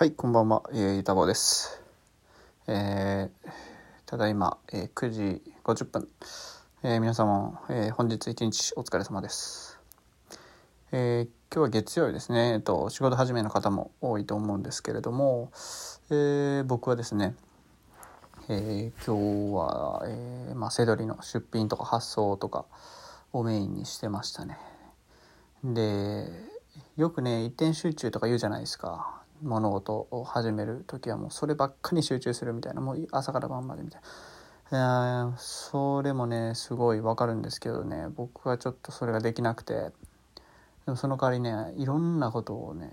はい、こんばんは、えー、ゆたぼうです。えー、ただいま、えー、9時50分。えー皆様、えー本日一日お疲れ様です。えー今日は月曜日ですね。えっと、仕事始めの方も多いと思うんですけれども、えー僕はですね、えー今日は、えーまあ、セドリの出品とか発送とかをメインにしてましたね。でよくね一点集中とか言うじゃないですか物事を始める時はもうそればっかり集中するみたいな。もう朝から晩までみたいな、それもねすごいわかるんですけどね。僕はちょっとそれができなくて。でもその代わりねいろんなことをね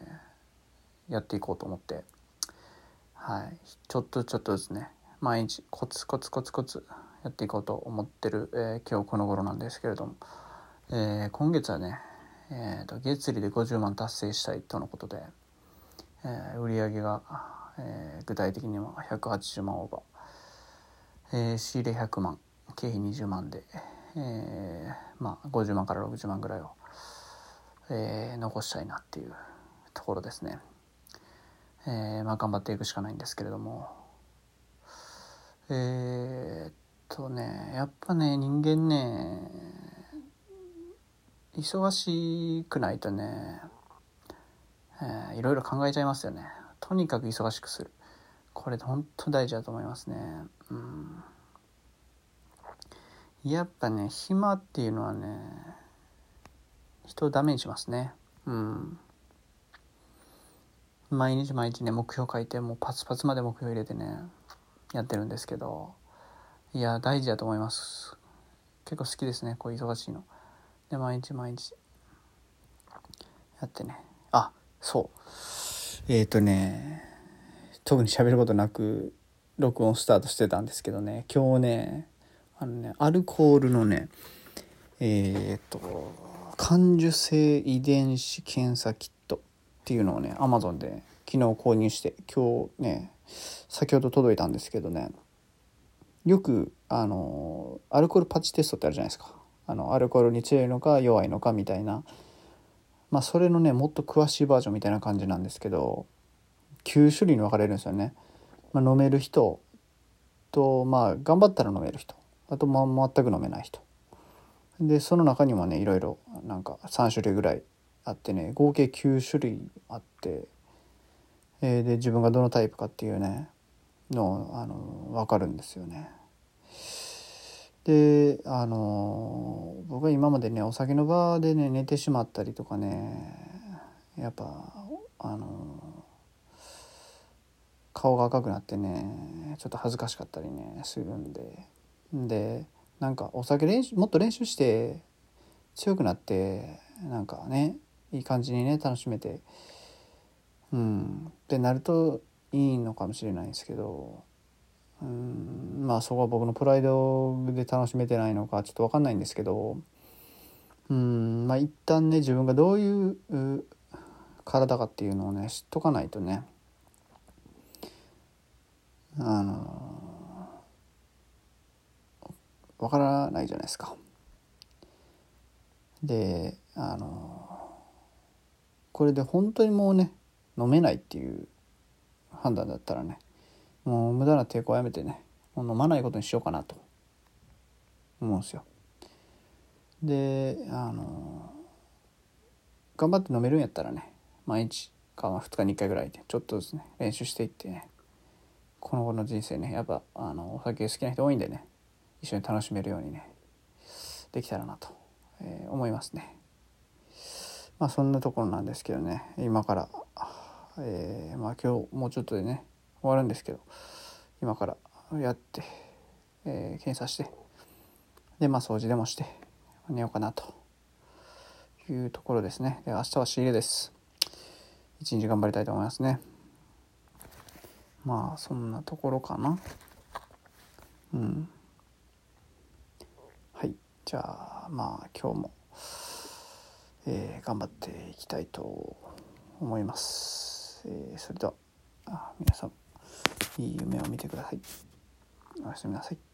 やっていこうと思って。はい。ちょっとちょっとですね毎日コツコツコツコツやっていこうと思ってる、えー今日この頃なんですけれども、えー今月はね、えーと月利で50万達成したいとのことで、えー売上が、えー具体的には180万オーバー、えー仕入れ100万。経費20万で、えーまあ、50万から60万ぐらいを、えー残したいなっていうところですね。えーまあ、頑張っていくしかないんですけれども。えーっとねやっぱね人間ね忙しくないとね、えーいろいろ考えちゃいますよね。とにかく忙しくする。これ本当大事だと思いますね。うん。やっぱね暇っていうのはね人をダメにしますね。うん。毎日毎日ね目標書いてもうパツパツまで目標入れてねやってるんですけど。いや大事だと思います。結構好きですねこう忙しいの。で毎日毎日やってね。そう。えっ、ー、とね特に喋ることなく録音スタートしてたんですけどね。今日ねあのねアルコールのねえっ、ー、と感受性遺伝子検査キットっていうのをねアマゾンで昨日購入して今日ね先ほど届いたんですけどね。よくあのアルコールパッチテストってあるじゃないですか。あのアルコールに強いのか弱いのかみたいなまあそれのねもっと詳しいバージョンみたいな感じなんですけど9種類に分かれるんですよね、まあ、飲める人とまあ頑張ったら飲める人。あとまあ全く飲めない人。でその中にもねいろいろなんか3種類ぐらいあってね合計9種類あって、えーで自分がどのタイプかっていうねのあの分かるんですよね。であの僕は今までねお酒の場でね寝てしまったりとかねやっぱあの顔が赤くなってねちょっと恥ずかしかったりねするんで。でなんかお酒練習もっと練習して強くなってなんかねいい感じにね楽しめてうんってなるといいのかもしれないですけどうんまあそこは僕のプライドで楽しめてないのかちょっと分かんないんですけどうんまあ一旦ね自分がどういう体かっていうのをね知っとかないとねあの分からないじゃないですか。であのこれで本当にもうね飲めないっていう判断だったらねもう無駄な抵抗をやめてねもう飲まないことにしようかなと思うんですよ。であの頑張って飲めるんやったらね毎日か2日に1回ぐらいでちょっとずつね練習していってねこの後の人生ねやっぱあのお酒好きな人多いんでね一緒に楽しめるようにねできたらなと、えー思いますね。まあそんなところなんですけどね今から、えーまあ今日もうちょっとでね終わるんですけど今からやって、えー検査してでまあ掃除でもして寝ようかなというところですね。で明日は仕入れです。一日頑張りたいと思いますね。まあそんなところかな。うん。はい。じゃあまあ今日も、えー頑張っていきたいと思います、えーそれではあ皆さん。いい夢を見てください。おやすみなさい。